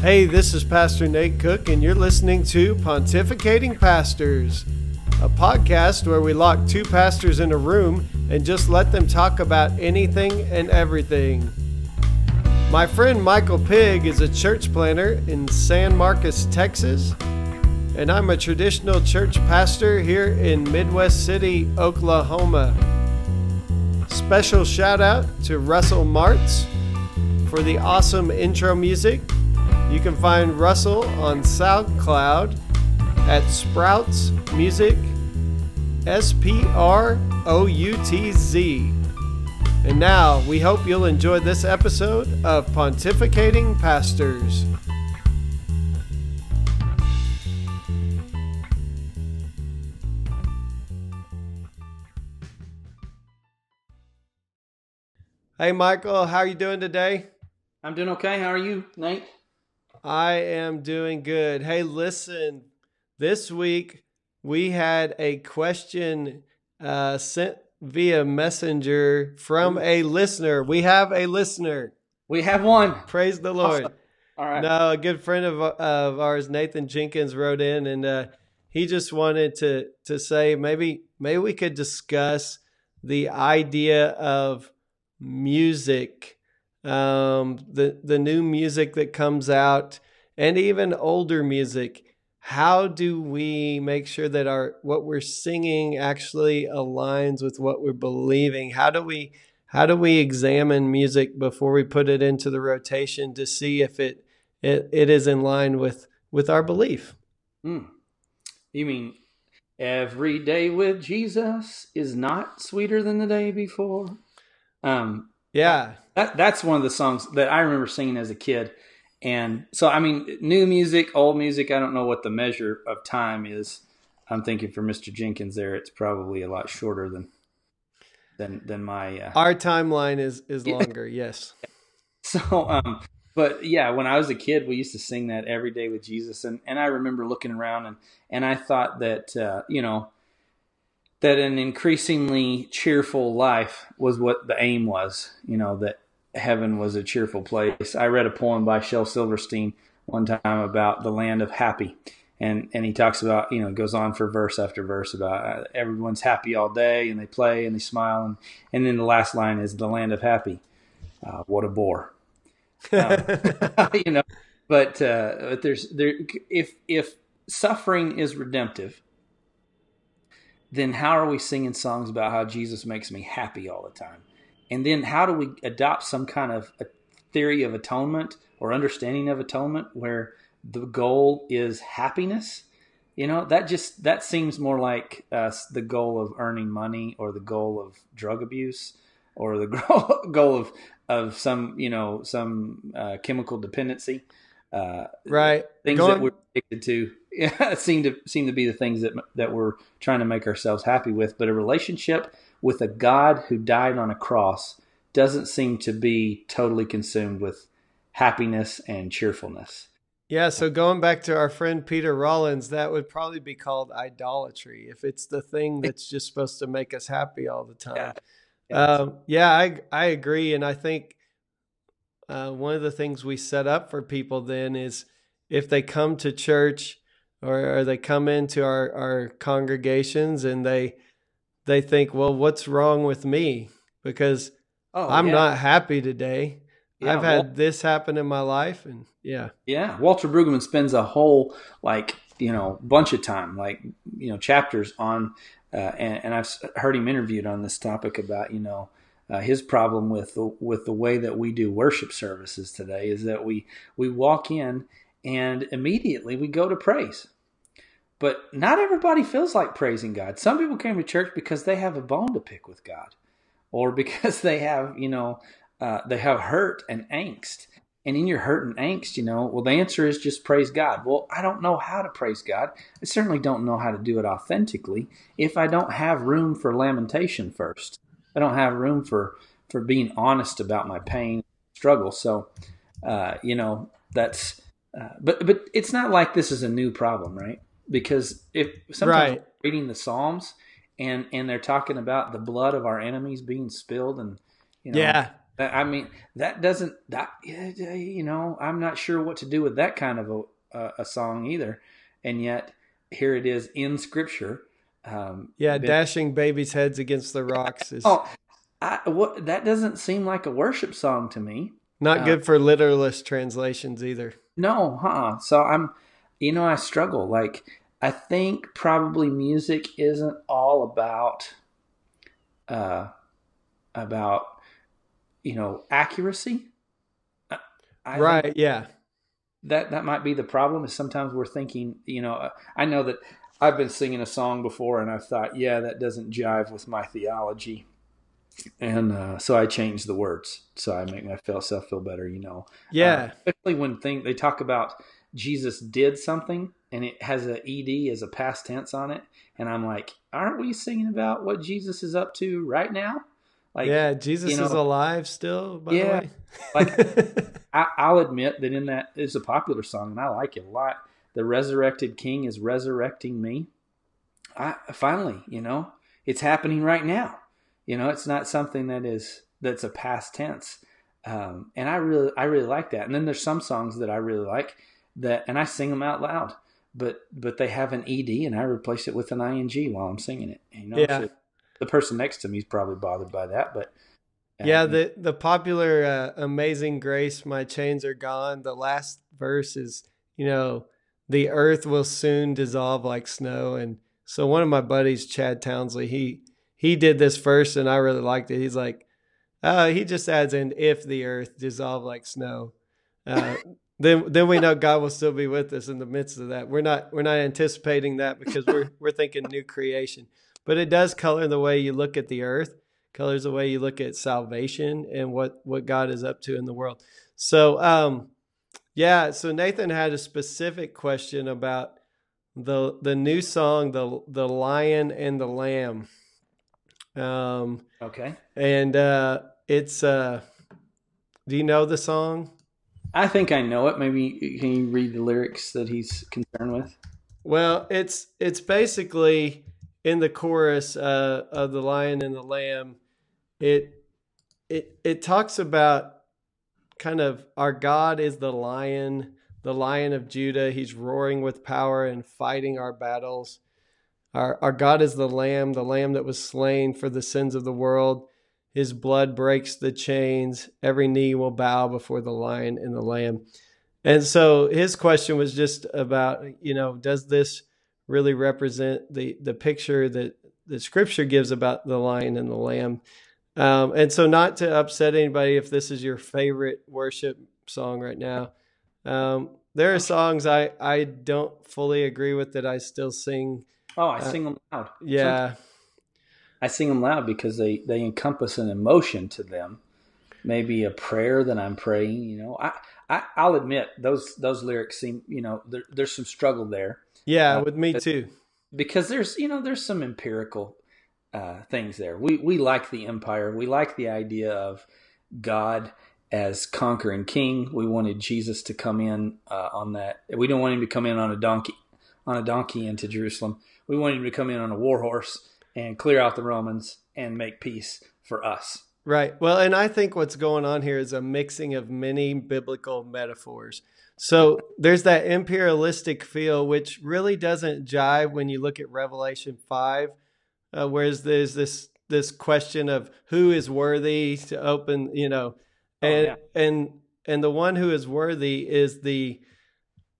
Hey, this is Pastor Nate Cook, and you're listening to Pontificating Pastors, a podcast where we lock two pastors in a room and just let them talk about anything and everything. My friend Michael Pig is a church planter in San Marcos, Texas, and I'm a traditional church pastor here in Midwest City, Oklahoma. Special shout out to Russell Martz for the awesome intro music you can find Russell on SoundCloud at Sproutz Music, S P R O U T Z. And now we hope you'll enjoy this episode of Pontificating Pastors. Hey Michael, how are you doing today? I'm doing okay. How are you, Nate? I am doing good. Hey, listen, this week we had a question uh, sent via messenger from a listener. We have a listener. We have one. Praise the Lord. Awesome. All right. No, a good friend of of ours, Nathan Jenkins, wrote in, and uh, he just wanted to to say maybe maybe we could discuss the idea of music um, the the new music that comes out, and even older music. How do we make sure that our what we're singing actually aligns with what we're believing? How do we how do we examine music before we put it into the rotation to see if it it, it is in line with with our belief? Mm. You mean every day with Jesus is not sweeter than the day before? Um, yeah, that that's one of the songs that I remember singing as a kid. And so, I mean, new music, old music, I don't know what the measure of time is. I'm thinking for Mr. Jenkins there, it's probably a lot shorter than than than my. Uh, Our timeline is is longer. yes. So, um, but yeah, when I was a kid, we used to sing that every day with Jesus, and and I remember looking around and and I thought that uh, you know that an increasingly cheerful life was what the aim was. You know that heaven was a cheerful place. I read a poem by Shel Silverstein one time about the land of happy. And, and he talks about, you know, goes on for verse after verse about uh, everyone's happy all day and they play and they smile. And, and then the last line is the land of happy. Uh, what a bore. Um, you know, but, uh, but there's there, if, if suffering is redemptive, then how are we singing songs about how Jesus makes me happy all the time? And then how do we adopt some kind of a theory of atonement or understanding of atonement where the goal is happiness? You know, that just that seems more like uh, the goal of earning money or the goal of drug abuse or the goal of of some you know some uh, chemical dependency. Uh, right. Things Going, that we're addicted to yeah, seem to seem to be the things that that we're trying to make ourselves happy with. But a relationship with a God who died on a cross doesn't seem to be totally consumed with happiness and cheerfulness. Yeah, so going back to our friend Peter Rollins, that would probably be called idolatry if it's the thing that's just supposed to make us happy all the time. Yeah, yeah, um, yeah I I agree, and I think uh, one of the things we set up for people then is if they come to church or, or they come into our, our congregations and they they think, well, what's wrong with me? Because oh, I'm yeah. not happy today. Yeah, I've had this happen in my life, and yeah, yeah. Walter Brueggemann spends a whole like you know bunch of time, like you know chapters on, uh, and, and, I've heard him interviewed on this topic about you know uh, his problem with the with the way that we do worship services today is that we we walk in and immediately we go to praise. But not everybody feels like praising God. Some people came to church because they have a bone to pick with God, or because they have, you know, uh, they have hurt and angst. And in your hurt and angst, you know, well, the answer is just praise God. Well, I don't know how to praise God. I certainly don't know how to do it authentically if I don't have room for lamentation first. I don't have room for for being honest about my pain, struggle. So, uh, you know, that's uh, but but it's not like this is a new problem, right? Because if sometimes right. reading the Psalms and and they're talking about the blood of our enemies being spilled, and you know, yeah, I mean, that doesn't that you know, I'm not sure what to do with that kind of a a song either, and yet here it is in Scripture. Um, yeah, been, dashing babies' heads against the rocks is. Oh, I, what that doesn't seem like a worship song to me. Not uh, good for literalist translations either. No, huh? So I'm, you know, I struggle. Like I think probably music isn't all about, uh, about you know accuracy. I right. Yeah. That that might be the problem. Is sometimes we're thinking, you know, I know that I've been singing a song before, and I've thought, yeah, that doesn't jive with my theology, and uh, so I changed the words so I make myself feel better. You know. Yeah. Uh, especially when thing they talk about Jesus did something and it has a ed as a past tense on it, and I'm like, aren't we singing about what Jesus is up to right now? Like, yeah, Jesus you know, is alive still. yeah, like I, will admit that in that is a popular song, and I like it a lot. The resurrected King is resurrecting me. I finally, you know, it's happening right now. You know, it's not something that is that's a past tense, um, and I really, I really like that. And then there's some songs that I really like that, and I sing them out loud, but but they have an ed, and I replace it with an ing while I'm singing it. You know, yeah. So, the person next to me is probably bothered by that, but uh, yeah, the the popular uh, "Amazing Grace," "My Chains Are Gone." The last verse is, you know, the earth will soon dissolve like snow, and so one of my buddies, Chad Townsley, he he did this first, and I really liked it. He's like, uh, he just adds in if the earth dissolve like snow. Uh, then then we know God will still be with us in the midst of that. We're not we're not anticipating that because we're we're thinking new creation but it does color the way you look at the earth colors the way you look at salvation and what what god is up to in the world so um yeah so nathan had a specific question about the the new song the the lion and the lamb. Um okay. and uh it's uh do you know the song? I think i know it. Maybe can you read the lyrics that he's concerned with? Well it's it's basically in the chorus uh, of the Lion and the Lamb, it it it talks about kind of our God is the lion, the lion of Judah. He's roaring with power and fighting our battles. Our our God is the lamb, the lamb that was slain for the sins of the world. His blood breaks the chains. Every knee will bow before the lion and the lamb. And so his question was just about, you know, does this really represent the the picture that the scripture gives about the lion and the lamb. Um, and so, not to upset anybody, if this is your favorite worship song right now, um, there are songs I I don't fully agree with that I still sing. Oh, I uh, sing them loud. Yeah, I sing them loud because they they encompass an emotion to them, maybe a prayer that I'm praying. You know, I, I I'll admit those those lyrics seem you know there, there's some struggle there yeah, uh, with me too. Because there's you know there's some empirical uh, things there. We we like the empire. We like the idea of God as conquering king. We wanted Jesus to come in uh, on that. We don't want him to come in on a donkey, on a donkey into Jerusalem. We want him to come in on a war horse and clear out the Romans and make peace for us. Right. Well, and I think what's going on here is a mixing of many biblical metaphors. So there's that imperialistic feel, which really doesn't jive when you look at Revelation five, uh, whereas there's this this question of who is worthy to open, you know, oh, and oh, yeah. and and the one who is worthy is the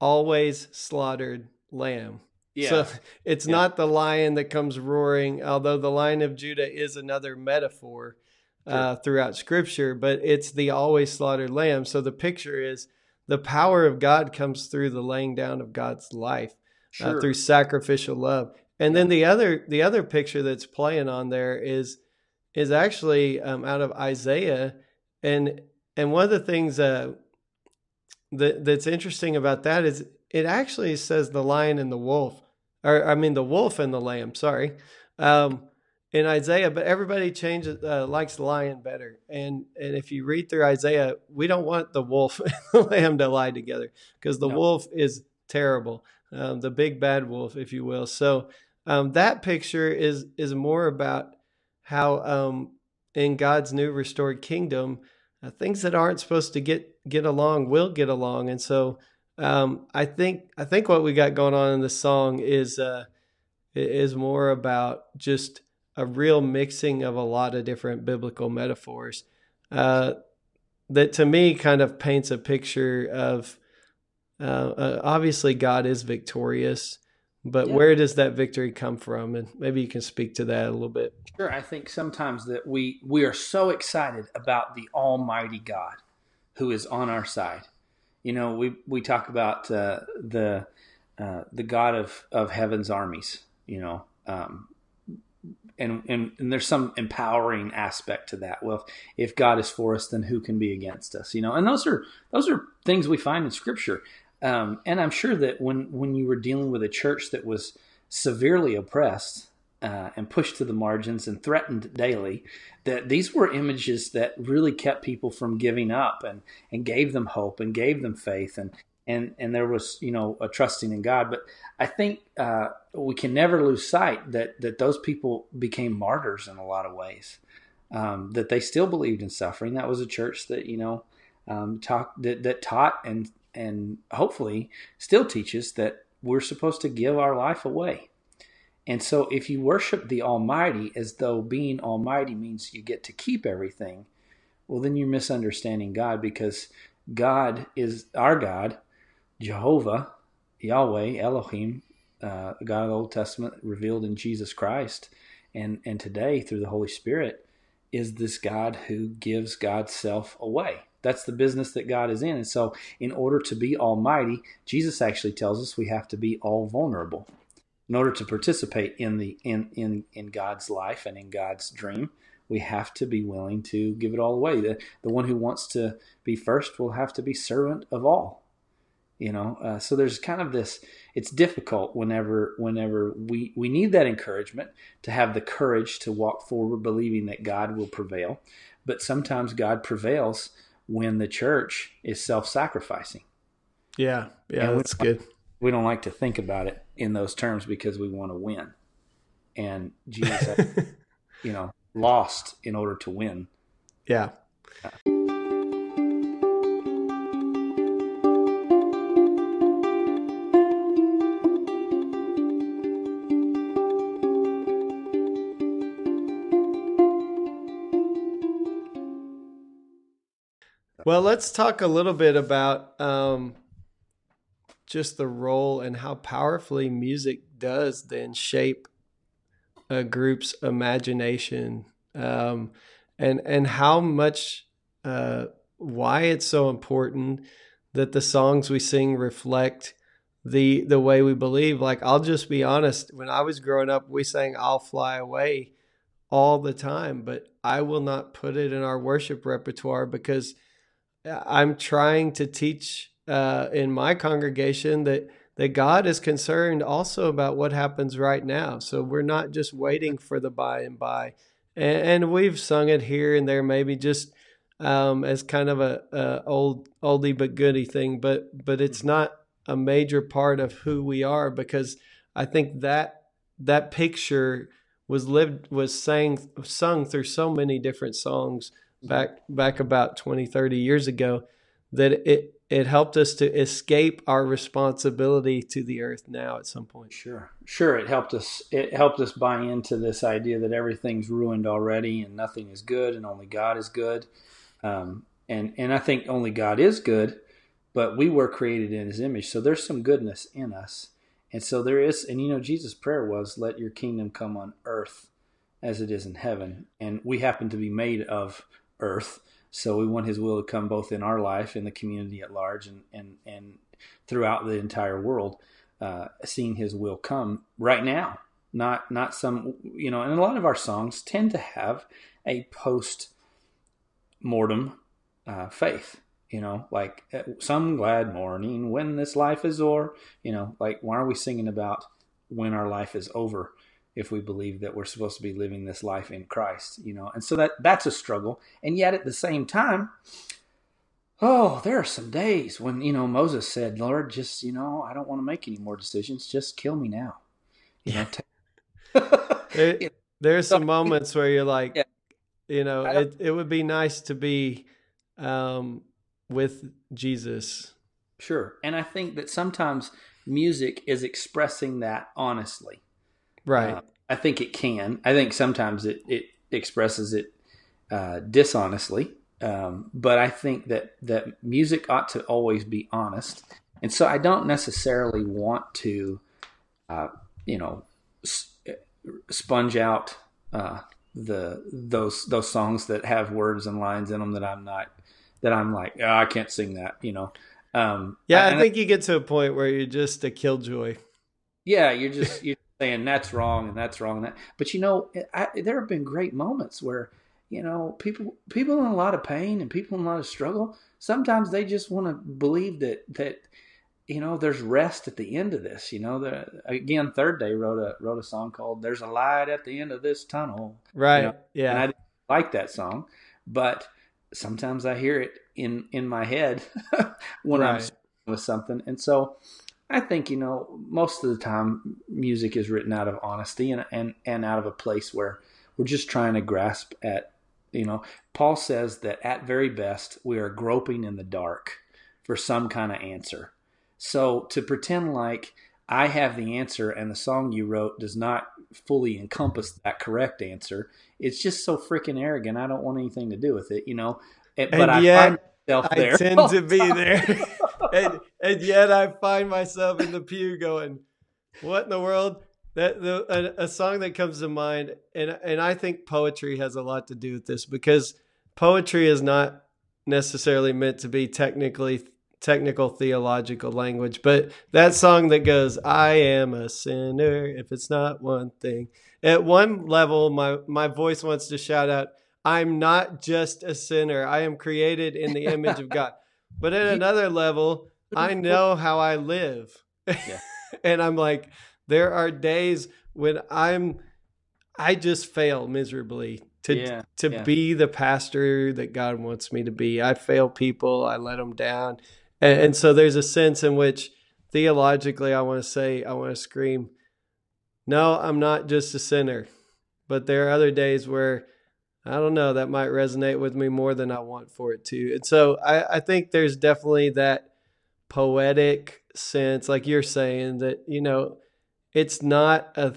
always slaughtered lamb. Yeah. So it's yeah. not the lion that comes roaring, although the lion of Judah is another metaphor uh, throughout Scripture, but it's the always slaughtered lamb. So the picture is the power of God comes through the laying down of God's life uh, sure. uh, through sacrificial love. And then the other the other picture that's playing on there is is actually um, out of Isaiah, and and one of the things uh, that that's interesting about that is it actually says the lion and the wolf, or I mean the wolf and the lamb. Sorry. Um, in Isaiah, but everybody changes uh, likes the lion better. And and if you read through Isaiah, we don't want the wolf and the lamb to lie together because the no. wolf is terrible, um, the big bad wolf, if you will. So um, that picture is is more about how um, in God's new restored kingdom, uh, things that aren't supposed to get get along will get along, and so um, I think I think what we got going on in this song is uh, is more about just a real mixing of a lot of different biblical metaphors uh, that to me kind of paints a picture of uh, uh, obviously God is victorious, but yeah. where does that victory come from? And maybe you can speak to that a little bit. Sure. I think sometimes that we we are so excited about the Almighty God who is on our side. You know, we we talk about uh, the uh, the God of of heaven's armies. You know, um, and, and and there's some empowering aspect to that. Well, if God is for us, then who can be against us? You know, and those are those are things we find in Scripture. Um, and I'm sure that when when you were dealing with a church that was severely oppressed uh, and pushed to the margins and threatened daily, that these were images that really kept people from giving up and and gave them hope and gave them faith and and and there was you know a trusting in God. But I think uh, we can never lose sight that that those people became martyrs in a lot of ways. Um, that they still believed in suffering. That was a church that you know um, talk that, that taught and and hopefully still teaches that we're supposed to give our life away. And so, if you worship the Almighty as though being Almighty means you get to keep everything, well, then you're misunderstanding God because God is our God Jehovah, Yahweh, Elohim, uh, God of the Old Testament revealed in Jesus Christ, and and today through the Holy Spirit, is this God who gives God's self away. That's the business that God is in. And so, in order to be almighty, Jesus actually tells us we have to be all vulnerable. In order to participate in the in in in God's life and in God's dream, we have to be willing to give it all away. The the one who wants to be first will have to be servant of all you know uh, so there's kind of this it's difficult whenever whenever we we need that encouragement to have the courage to walk forward believing that god will prevail but sometimes god prevails when the church is self-sacrificing. Yeah yeah and that's good. we don't like to think about it in those terms because we want to win. And jesus you know lost in order to win. Yeah. Uh, Well, let's talk a little bit about um, just the role and how powerfully music does then shape a group's imagination, um, and and how much uh, why it's so important that the songs we sing reflect the the way we believe. Like I'll just be honest, when I was growing up, we sang "I'll Fly Away" all the time, but I will not put it in our worship repertoire because I'm trying to teach uh, in my congregation that that God is concerned also about what happens right now. So we're not just waiting for the by and by, and, and we've sung it here and there, maybe just um, as kind of a, a, old oldie but goodie thing, but but it's mm-hmm. not a major part of who we are because I think that that picture was lived was sang sung through so many different songs back back about 20 30 years ago that it it helped us to escape our responsibility to the earth now at some point. Sure. Sure it helped us it helped us buy into this idea that everything's ruined already and nothing is good and only god is good. Um, and and i think only god is good but we were created in his image. So there's some goodness in us. And so there is and you know jesus prayer was let your kingdom come on earth as it is in heaven. And we happen to be made of earth. So we want his will to come both in our life, in the community at large, and, and, and throughout the entire world, uh, seeing his will come right now. Not not some you know, and a lot of our songs tend to have a post mortem uh, faith. You know, like uh, some glad morning when this life is o'er. You know, like why are we singing about when our life is over? If we believe that we're supposed to be living this life in Christ, you know. And so that that's a struggle. And yet at the same time, oh, there are some days when, you know, Moses said, "Lord, just, you know, I don't want to make any more decisions. Just kill me now." You know. there, there's some moments where you're like, yeah. you know, it it would be nice to be um, with Jesus. Sure. And I think that sometimes music is expressing that honestly. Right. Uh, I think it can. I think sometimes it, it expresses it uh, dishonestly. Um, but I think that, that music ought to always be honest. And so I don't necessarily want to, uh, you know, sponge out uh, the those those songs that have words and lines in them that I'm not that I'm like oh, I can't sing that you know um, yeah I, I think I, you get to a point where you're just a killjoy yeah you're just you're saying that's wrong and that's wrong and that but you know I, there have been great moments where you know people people in a lot of pain and people in a lot of struggle sometimes they just want to believe that that you know, there's rest at the end of this. You know, the, again, Third Day wrote a wrote a song called "There's a Light at the End of This Tunnel." Right. You know? Yeah. And I didn't like that song, but sometimes I hear it in in my head when right. I'm with something, and so I think you know most of the time music is written out of honesty and and and out of a place where we're just trying to grasp at you know Paul says that at very best we are groping in the dark for some kind of answer so to pretend like I have the answer and the song you wrote does not fully encompass that correct answer, it's just so freaking arrogant. I don't want anything to do with it, you know. But and I yet, find myself there. I tend to be there, and, and yet I find myself in the pew going, "What in the world?" That the a, a song that comes to mind, and and I think poetry has a lot to do with this because poetry is not necessarily meant to be technically technical theological language, but that song that goes, I am a sinner if it's not one thing. At one level, my, my voice wants to shout out, I'm not just a sinner. I am created in the image of God. But at another level, I know how I live. Yeah. and I'm like, there are days when I'm, I just fail miserably to yeah, to yeah. be the pastor that God wants me to be. I fail people. I let them down. And, and so there's a sense in which theologically, I want to say, I want to scream, no, I'm not just a sinner. But there are other days where I don't know, that might resonate with me more than I want for it to. And so I, I think there's definitely that poetic sense, like you're saying, that, you know, it's not a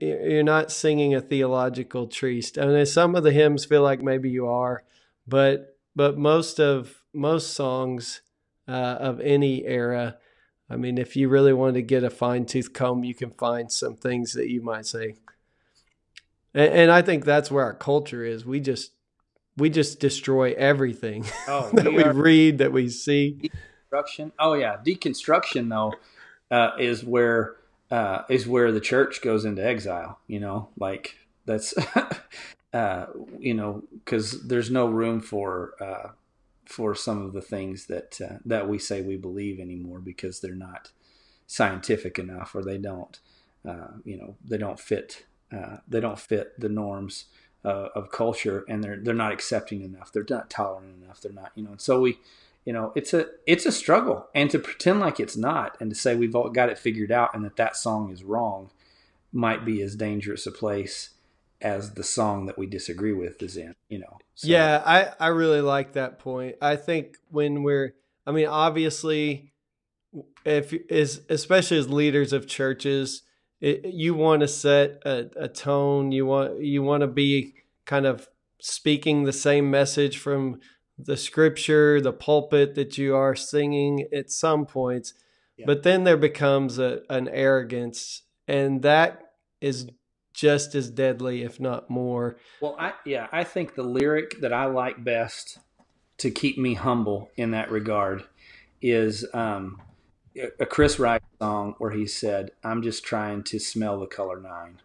you're not singing a theological treatise. I mean, some of the hymns feel like maybe you are, but but most of most songs uh, of any era. I mean, if you really want to get a fine tooth comb, you can find some things that you might say. And, and I think that's where our culture is. We just we just destroy everything oh, that we, we read, that we see. Deconstruction. Oh yeah, deconstruction though uh, is where uh, is where the church goes into exile. You know, like that's uh, you know because there's no room for uh, for some of the things that uh, that we say we believe anymore because they're not scientific enough or they don't uh, you know they don't fit uh, they don't fit the norms uh, of culture and they're they're not accepting enough they're not tolerant enough they're not you know and so we you know it's a it's a struggle and to pretend like it's not and to say we've all got it figured out and that that song is wrong might be as dangerous a place as the song that we disagree with is in, you know. So. Yeah, I I really like that point. I think when we're I mean obviously if is especially as leaders of churches, it, you want to set a, a tone, you want you want to be kind of speaking the same message from the scripture, the pulpit that you are singing at some points. Yeah. But then there becomes a, an arrogance and that is just as deadly, if not more. Well, I yeah, I think the lyric that I like best to keep me humble in that regard is um, a Chris Rice song where he said, "I'm just trying to smell the color nine.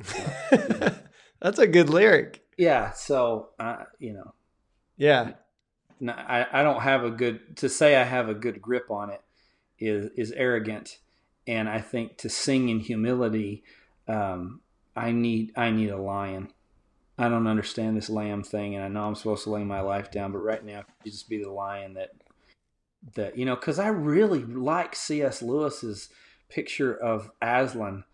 That's a good lyric. Yeah. So, uh, you know. Yeah. I, I don't have a good to say I have a good grip on it is is arrogant, and I think to sing in humility um, I need I need a lion. I don't understand this lamb thing, and I know I'm supposed to lay my life down, but right now, you just be the lion that that you know, because I really like C.S. Lewis's picture of Aslan.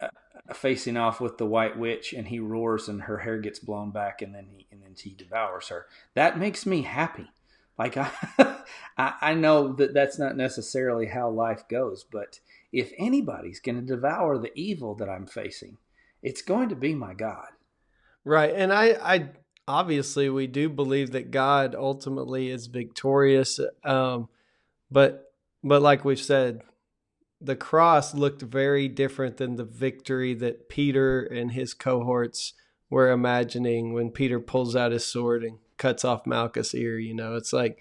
Uh, facing off with the white witch and he roars and her hair gets blown back and then he and then he devours her that makes me happy like i i know that that's not necessarily how life goes but if anybody's going to devour the evil that i'm facing it's going to be my god right and i i obviously we do believe that god ultimately is victorious um but but like we've said the cross looked very different than the victory that Peter and his cohorts were imagining when Peter pulls out his sword and cuts off Malchus' ear. You know, it's like,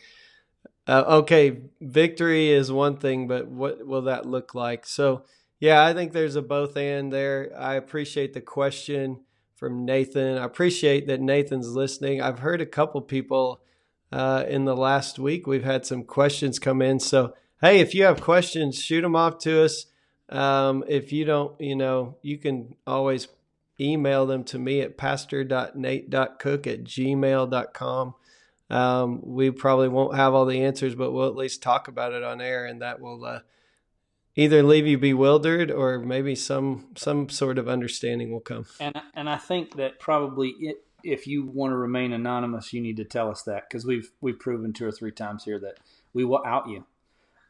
uh, okay, victory is one thing, but what will that look like? So, yeah, I think there's a both and there. I appreciate the question from Nathan. I appreciate that Nathan's listening. I've heard a couple people uh, in the last week. We've had some questions come in. So, hey, if you have questions, shoot them off to us. Um, if you don't, you know, you can always email them to me at pastor.nate.cook at gmail.com. Um, we probably won't have all the answers, but we'll at least talk about it on air, and that will uh, either leave you bewildered or maybe some some sort of understanding will come. And and I think that probably it, if you want to remain anonymous, you need to tell us that because we've we've proven two or three times here that we will out you.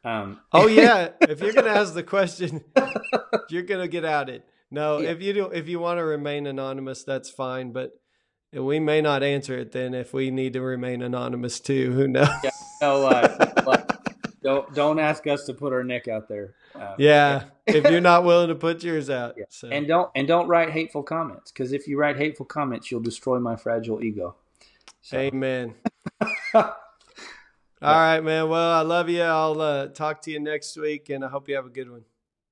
Um, oh yeah, if you're gonna ask the question, you're gonna get outed. No, yeah. if you do, if you want to remain anonymous, that's fine. But we may not answer it then if we need to remain anonymous too. Who knows? Yeah, no, uh, don't don't ask us to put our neck out there. Uh, yeah, if you're not willing to put yours out. Yeah. So. And don't and don't write hateful comments because if you write hateful comments, you'll destroy my fragile ego. So. Amen. All right, man. Well, I love you. I'll uh, talk to you next week, and I hope you have a good one.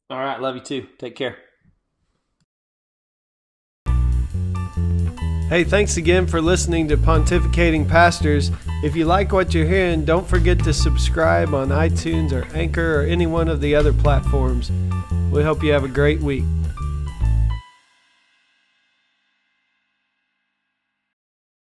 All right. Love you too. Take care. Hey, thanks again for listening to Pontificating Pastors. If you like what you're hearing, don't forget to subscribe on iTunes or Anchor or any one of the other platforms. We hope you have a great week.